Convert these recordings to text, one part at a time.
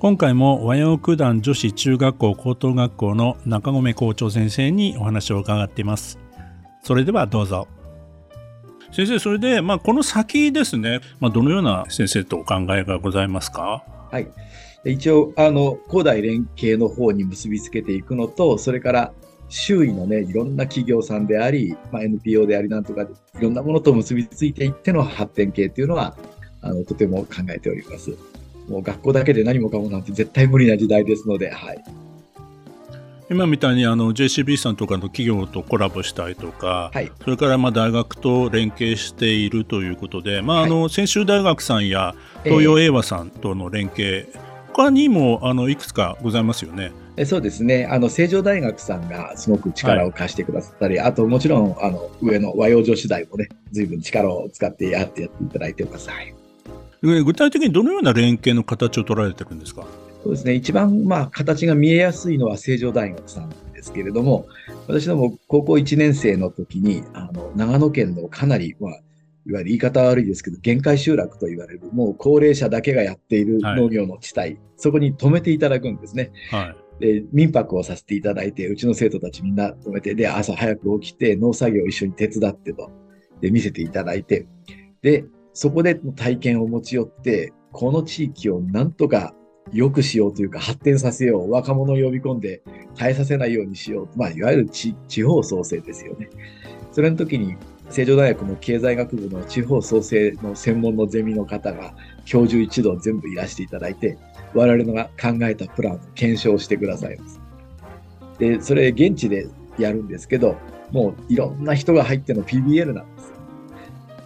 今回も和洋九段女子中学校高等学校の中込校長先生にお話を伺っています。それではどうぞ。先生それで、まあ、この先ですね、まあ、どのような先生とお考えがございますか？はい。一応あの古代連携の方に結びつけていくのとそれから周囲のねいろんな企業さんであり、まあ、NPO でありなんとかいろんなものと結びついていっての発展系っていうのはあのとても考えております。もう学校だけで何もかもなんて絶対無理な時代ですので、はい、今みたいにあの JCB さんとかの企業とコラボしたいとか、はい、それからまあ大学と連携しているということで、まあ、あの専修大学さんや東洋英和さんとの連携、えー、他にもあのいくつかございますよね。えそうですね。あの成城大学さんがすごく力を貸してくださったり、はい、あともちろんあの上の和洋女子大もね随分力を使ってやってやっていただいてます。はい具体的にどのような連携の形を取られてるんですか？そうですね、一番まあ形が見えやすいのは成城大学さんですけれども、私ども高校1年生の時に、あの長野県のかなり、まあ、いわゆる言い方悪いですけど、限界集落と言われる、もう高齢者だけがやっている農業の地帯、はい、そこに止めていただくんですね。はい、で民泊をさせていただいて、うちの生徒たちみんな止めて、で、朝早く起きて、農作業を一緒に手伝ってと、で、見せていただいて、で、そこで体験を持ち寄って、この地域をなんとか良くしようというか発展させよう、若者を呼び込んで耐えさせないようにしよう、まあ、いわゆる地方創生ですよね。それの時に、成城大学の経済学部の地方創生の専門のゼミの方が教授一同全部いらしていただいて、我々のが考えたプランを検証してくださいます。で、それ現地でやるんですけど、もういろんな人が入っての PBL なんです。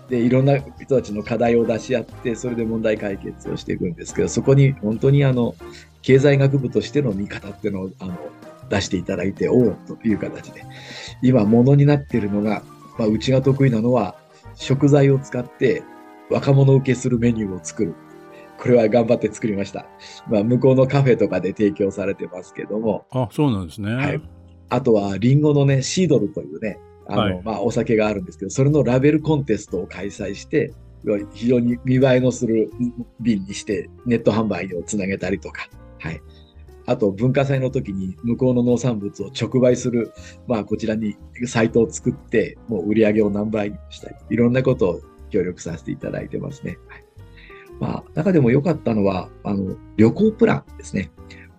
でいろんな人たちの課題を出し合ってそれで問題解決をしていくんですけどそこに本当にあの経済学部としての見方っていうのをあの出していただいておおという形で今ものになっているのが、まあ、うちが得意なのは食材を使って若者受けするメニューを作るこれは頑張って作りました。まあ、向こうのカフェとかで提供されてますけども。あ、そうなんですね。はい。あとは、リンゴのね、シードルというね、あの、はい、まあ、お酒があるんですけど、それのラベルコンテストを開催して、非常に見栄えのする瓶にして、ネット販売をつなげたりとか、はい。あと、文化祭の時に向こうの農産物を直売する、まあ、こちらにサイトを作って、もう売り上げを何倍にしたり、いろんなことを協力させていただいてますね。はい、まあ、中でも良かったのは、あの、旅行プランですね。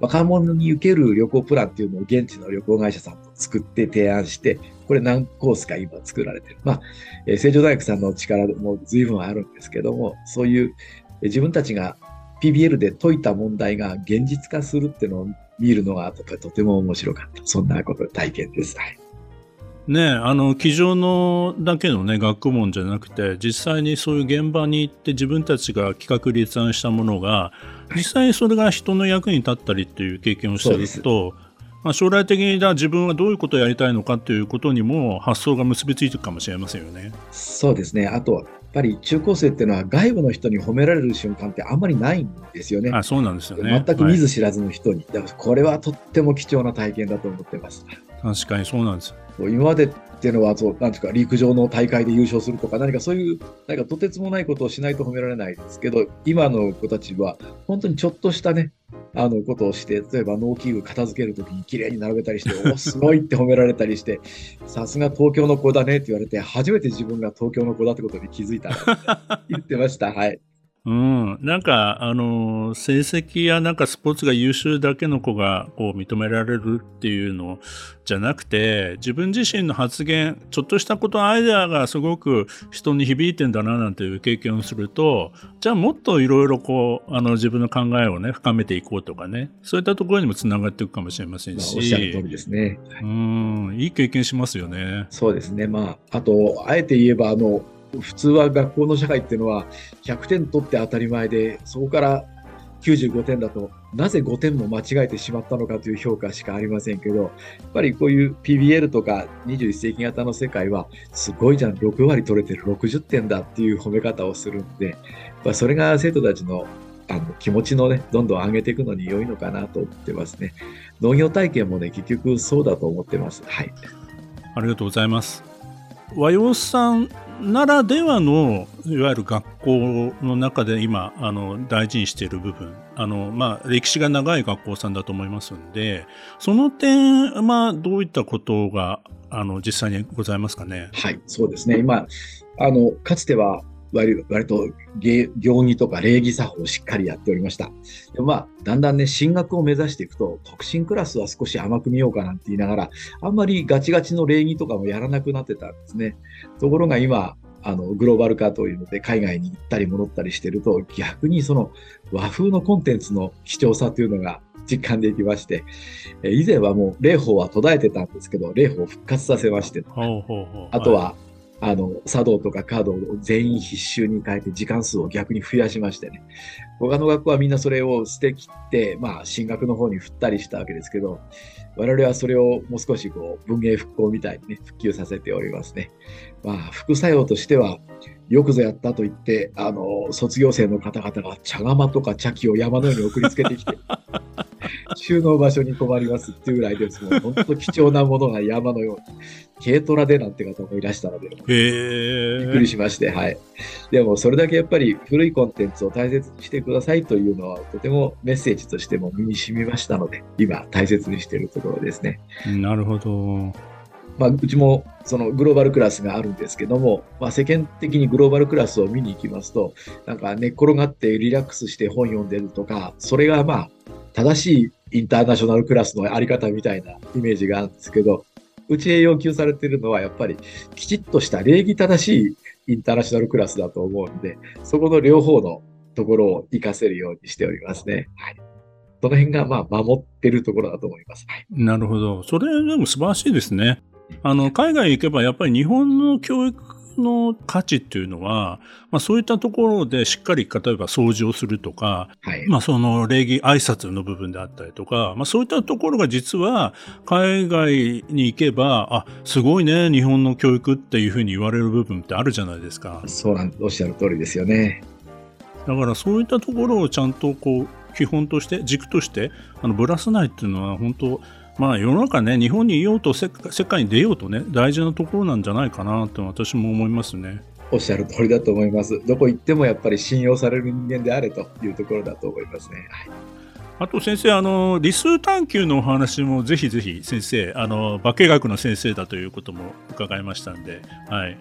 若者に受ける旅行プランっていうのを現地の旅行会社さんと作って提案して、これ何コースか今作られてる。まあ、えー、成城大学さんの力も随分あるんですけども、そういう、え、自分たちが PBL で解いた問題が現実化するっていうのを見るのがとても面白かった。そんなこと、体験です。はい。ねあの机上のだけのね学問じゃなくて実際にそういう現場に行って自分たちが企画立案したものが実際にそれが人の役に立ったりっていう経験をしてるとまあ、将来的に自分はどういうことをやりたいのかということにも発想が結びついていくかもしれませんよね。そうですね。あと、やっぱり中高生っていうのは外部の人に褒められる瞬間ってあんまりないんですよね。あそうなんですよね。全く見ず知らずの人に。はい、だからこれはとっても貴重な体験だと思ってます。確かにそうなんです今までっていうのはそう、なんていうか、陸上の大会で優勝するとか、何かそういう、なんかとてつもないことをしないと褒められないですけど、今の子たちは、本当にちょっとしたね、あのことをして、例えば農機具片付けるときに綺麗に並べたりして、おすごいって褒められたりして、さすが東京の子だねって言われて、初めて自分が東京の子だってことに気づいた言ってました。はい。うん、なんか、あの、成績やなんかスポーツが優秀だけの子がこう認められるっていうのじゃなくて、自分自身の発言、ちょっとしたことアイデアがすごく人に響いてんだななんていう経験をすると、じゃあもっといろいろこう、あの自分の考えをね、深めていこうとかね、そういったところにもつながっていくかもしれませんし。まあ、おっしゃる通りですね。うん、いい経験しますよね。そうですね。まあ、あと、あえて言えば、あの、普通は学校の社会っていうのは100点取って当たり前でそこから95点だと、なぜ5点も間違えてしまったのかという評価しかありませんけど、やっぱりこういう PBL とか21世紀型の世界は、すごいじゃん、6割取れてる60点だっていう褒め方をするんで、それが生徒たちのあの気持ちのね、どんどん上げていくのに良いのかなと思ってますね。農業体験もね、結局そうだと思ってます。はい。ありがとうございます。和洋さんならではのいわゆる学校の中で今あの大事にしている部分あの、まあ、歴史が長い学校さんだと思いますんでその点、まあ、どういったことがあの実際にございますかね？はいそうですね今あのかつては割割と行儀とか礼儀作法をしっかりやっておりました。でまあ、だんだんね、進学を目指していくと、特進クラスは少し甘く見ようかなんて言いながら、あんまりガチガチの礼儀とかもやらなくなってたんですね。ところが今、あの、グローバル化というので、海外に行ったり戻ったりしてると、逆にその和風のコンテンツの貴重さというのが実感できまして、以前はもう霊法は途絶えてたんですけど、霊法を復活させまして、あとは、あの、茶道とかカードを全員必修に変えて時間数を逆に増やしましてね。他の学校はみんなそれを捨てきって、まあ、進学の方に振ったりしたわけですけど、我々はそれをもう少しこう、文芸復興みたいにね、復旧させておりますね。まあ、副作用としては、よくぞやったと言って、あの、卒業生の方々が茶釜とか茶器を山のように送りつけてきて、収納場所に困りますっていうぐらいです。もう本当貴重なものが山のように。軽トラでなんて方もいらしたので、びっくりしまして、はい。でも、それだけやっぱり古いコンテンツを大切にしてくださいというのは、とてもメッセージとしても身に染みましたので、今、大切にしているところですね。なるほど。まあ、うちもそのグローバルクラスがあるんですけども、まあ、世間的にグローバルクラスを見に行きますと、なんか寝っ転がってリラックスして本読んでるとか、それがまあ、正しいインターナショナルクラスのあり方みたいなイメージがあるんですけど、うちへ要求されているのは、やっぱりきちっとした礼儀正しいインターナショナルクラスだと思うので、そこの両方のところを活かせるようにしておりますね。はい。その辺が、まあ、守ってるところだと思います。はい、なるほど。それ、でも素晴らしいですね。あの、海外行けばやっぱり日本の教育の価値っていうのは、まあ、そういったところでしっかり例えば掃除をするとか、はい、まあその礼儀挨拶の部分であったりとか、まあ、そういったところが実は海外に行けばあすごいね日本の教育っていうふうに言われる部分ってあるじゃないですか。そうなんおっしゃる通りですよね。だからそういったところをちゃんとこう基本として軸としてあのぶらさないっていうのは本当まあ世の中ね、日本にいようと世界に出ようとね、大事なところなんじゃないかなと私も思いますね。おっしゃる通りだと思います。どこ行ってもやっぱり信用される人間であれというところだと思いますね。はいあと先生、あの理数探求のお話もぜひぜひ先生、あの化学の先生だということも伺いましたんで、はい。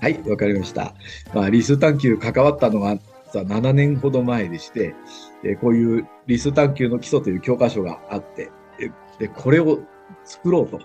はい、わかりました。まあ、理数探求関わったのは7年ほど前でして、こういう理数探求の基礎という教科書があって、で、これを作ろうと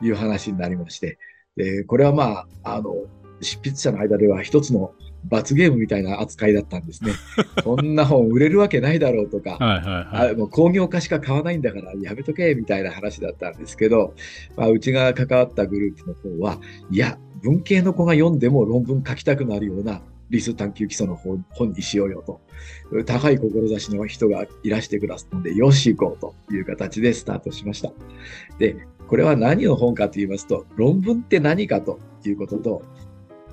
いう話になりまして、で、これはまあ、あの、執筆者の間では一つの罰ゲームみたいな扱いだったんですね。こんな本売れるわけないだろうとか、はいはいはい、あもう工業化しか買わないんだからやめとけみたいな話だったんですけど、まあ、うちが関わったグループの方は、いや、文系の子が読んでも論文書きたくなるような理数探求基礎の本にしようよと。高い志の人がいらしてくださったので、よし行こうという形でスタートしました。で、これは何の本かと言いますと、論文って何かということと、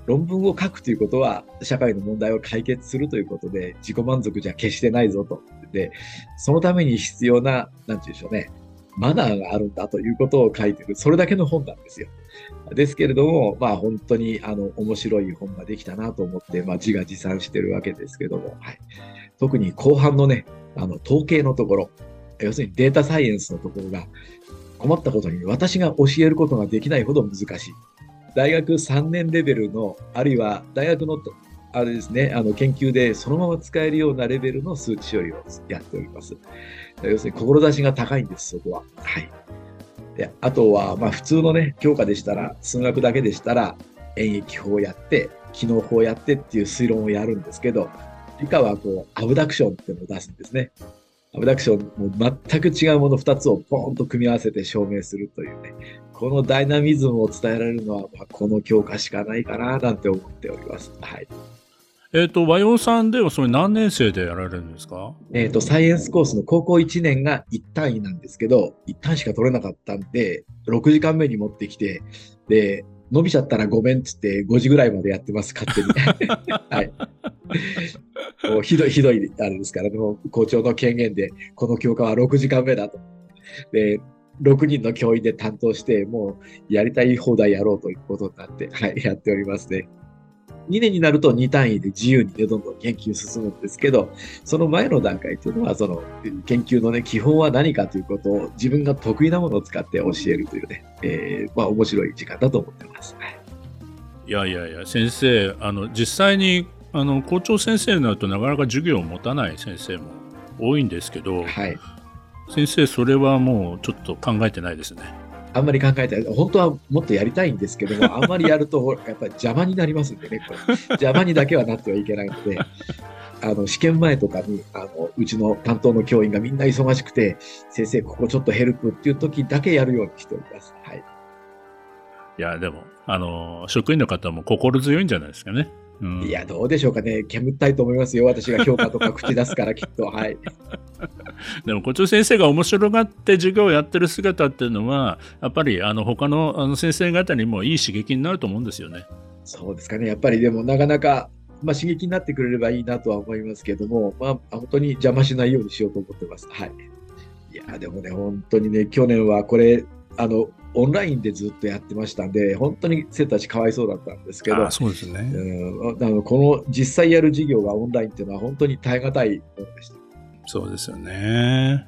論文を書くということは社会の問題を解決するということで自己満足じゃ決してないぞと。で、そのために必要な、なんて言うんでしょうね、マナーがあるんだということを書いてる、それだけの本なんですよ。ですけれども、まあ本当にあの面白い本ができたなと思って、まあ自画自賛してるわけですけども、はい、特に後半のね、あの統計のところ、要するにデータサイエンスのところが困ったことに私が教えることができないほど難しい。大学3年レベルの、あるいは大学のあれですね、あの研究でそのまま使えるようなレベルの数値処理をやっております。要するに志が高いんです、そこは。はい。であとは、まあ普通のね、教科でしたら、数学だけでしたら、演疫法をやって、機能法をやってっていう推論をやるんですけど、理科はこう、アブダクションっていうのを出すんですね。アブダクション、も全く違うもの2つをポーンと組み合わせて証明するというね、このダイナミズムを伝えられるのは、まあ、この教科しかないかななんて思っております。はい。えっ、と、和洋さんではそれ何年生でやられるんですか？えっ、と、サイエンスコースの高校1年が1単位なんですけど、1単位しか取れなかったんで、6時間目に持ってきて、で、伸びちゃったらごめんっつって5時ぐらいまでやってます、勝手に。はい。もうひどい、ひどい、あれですから、もう校長の権限で、この教科は6時間目だと。で、6人の教員で担当して、もうやりたい放題やろうということになって、はい、やっておりますね。2年になると2単位で自由にね、どんどん研究進むんですけど、その前の段階というのは、その研究のね、基本は何かということを自分が得意なものを使って教えるというね、えー、まあ面白い時間だと思ってます。いやいやいや、先生、あの、実際に、あの、校長先生になるとなかなか授業を持たない先生も多いんですけど、はい。先生、それはもうちょっと考えてないですね。あんまり考えて。本当はもっとやりたいんですけども、あんまりやると、やっぱり邪魔になりますんでね、これ。邪魔にだけはなってはいけないので、あの、試験前とかに、あの、うちの担当の教員がみんな忙しくて、先生、ここちょっとヘルプっていう時だけやるようにしております。はい。いや、でも、あの、職員の方も心強いんじゃないですかね。うん、いや、どうでしょうかね。煙ったいと思いますよ。私が評価とか口出すから、きっと。はい。でも、校長先生が面白がって授業をやってる姿っていうのは、やっぱり、あの、他のあの先生方にもいい刺激になると思うんですよね。そうですかね。やっぱり、でも、なかなか、まあ、刺激になってくれればいいなとは思いますけども、まあ、本当に邪魔しないようにしようと思ってます。はい。いや、でもね、本当にね、去年はこれ、あの、オンラインでずっとやってましたんで、本当に生徒たちかわいそうだったんですけど、そうですね。うん、あのこの実際やる授業がオンラインっていうのは本当に耐え難いものでした。そうですよね。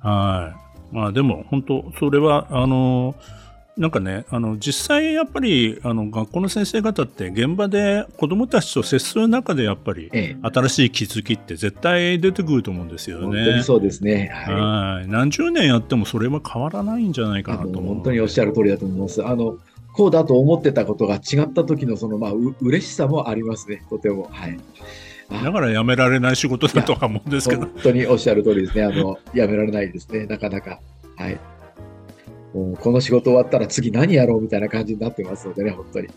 はい。まあでも本当、それは、あの、なんかね、あの実際やっぱりあの学校の先生方って現場で子どもたちと接する中でやっぱり新しい気づきって絶対出てくると思うんですよね。本当にそうですね。はい。何十年やってもそれは変わらないんじゃないかなと。本当におっしゃる通りだと思います。あのこうだと思ってたことが違った時のそのまあう嬉しさもありますね。とてもはい。だからやめられない仕事だとは思うんですけど。本当におっしゃる通りですね。あのやめられないですね。なかなか。はい。もうこの仕事終わったら次何やろうみたいな感じになってますのでね、本当に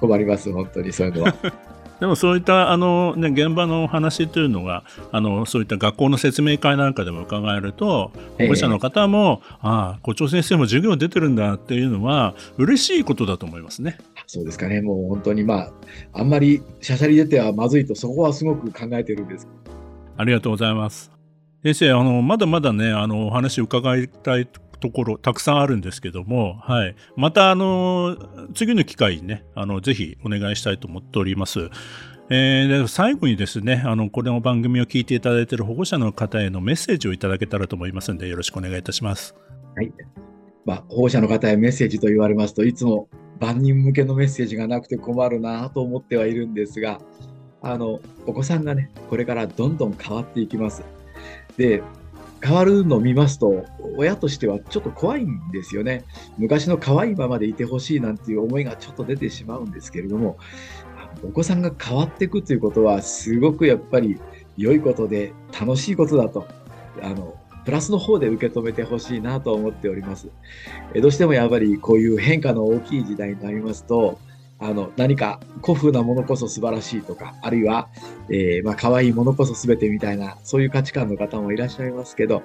困ります、本当にそういうのは。でもそういったあの、ね、現場の話というのがあのそういった学校の説明会なんかでも伺えると保護者の方も、えー、ああ校長先生も授業出てるんだっていうのは嬉しいことだと思いますね。そうですかねもう本当にまああんまりしゃしゃり出てはまずいとそこはすごく考えてるんです。ありがとうございます。先生あのまだまだねあのお話伺いたいところたくさんあるんですけども、はい、またあの次の機会にねあのぜひお願いしたいと思っております。えー、最後にですねあのこれの番組を聞いていただいている保護者の方へのメッセージをいただけたらと思いますのでよろしくお願いいたします。はいまあ、保護者の方へメッセージと言われますといつも万人向けのメッセージがなくて困るなと思ってはいるんですがあのお子さんがねこれからどんどん変わっていきます。で変わるのを見ますと、親としてはちょっと怖いんですよね。昔の可愛いままでいてほしいなんていう思いがちょっと出てしまうんですけれども、お子さんが変わっていくということは、すごくやっぱり良いことで楽しいことだと、あの、プラスの方で受け止めてほしいなと思っております。どうしてもやっぱりこういう変化の大きい時代になりますと、あの何か古風なものこそ素晴らしいとか、あるいは、えー、まあ可愛いものこそ全てみたいな、そういう価値観の方もいらっしゃいますけど、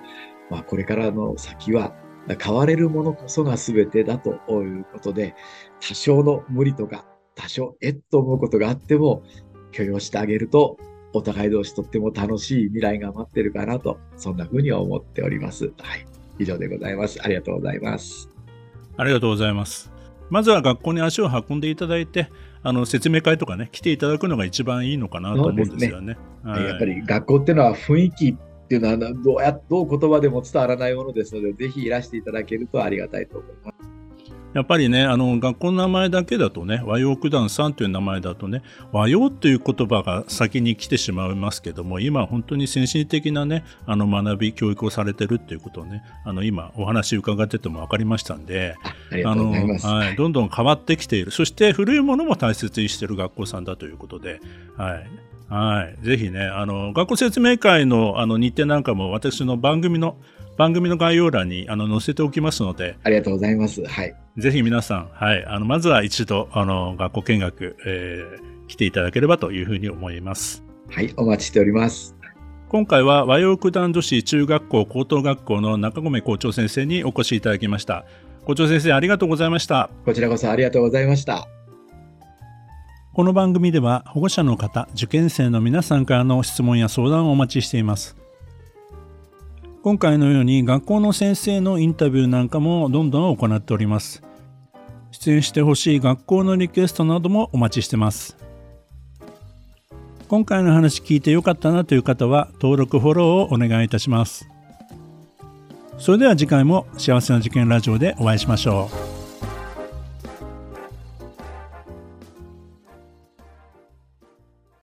まあこれからの先は、変われるものこそが全てだということで、多少の無理とか、多少えっと思うことがあっても、許容してあげると、お互い同士とっても楽しい未来が待ってるかなと、そんな風に思っております。はい。以上でございます。ありがとうございます。ありがとうございます。まずは学校に足を運んでいただいて、あの説明会とかね、来ていただくのが一番いいのかなと思うんですよね。ねはい、やっぱり学校っていうのは雰囲気っていうのはどうやどう言葉でも伝わらないものですので、ぜひいらしていただけるとありがたいと思います。やっぱりね、あの、学校の名前だけだとね、和洋九段さんという名前だとね、和洋という言葉が先に来てしまいますけども、今本当に先進的なね、あの、学び、教育をされてるっていうことをね、あの、今お話伺ってても分かりましたんで、あの、はい、どんどん変わってきている。そして古いものも大切にしている学校さんだということで、はい。はい。ぜひね、あの、学校説明会のあの日程なんかも私の番組の番組の概要欄にあの載せておきますので、ありがとうございます。はい。ぜひ皆さん、はい、あのまずは一度あの学校見学、えー、来ていただければというふうに思います。はい、お待ちしております。今回は和洋九段女子中学校高等学校の中込校長先生にお越しいただきました。校長先生ありがとうございました。こちらこそありがとうございました。この番組では保護者の方、受験生の皆さんからの質問や相談をお待ちしています。今回のように学校の先生のインタビューなんかもどんどん行っております。出演してほしい学校のリクエストなどもお待ちしてます。今回の話聞いてよかったなという方は登録フォローをお願いいたします。それでは次回も幸せな受験ラジオでお会いしましょう。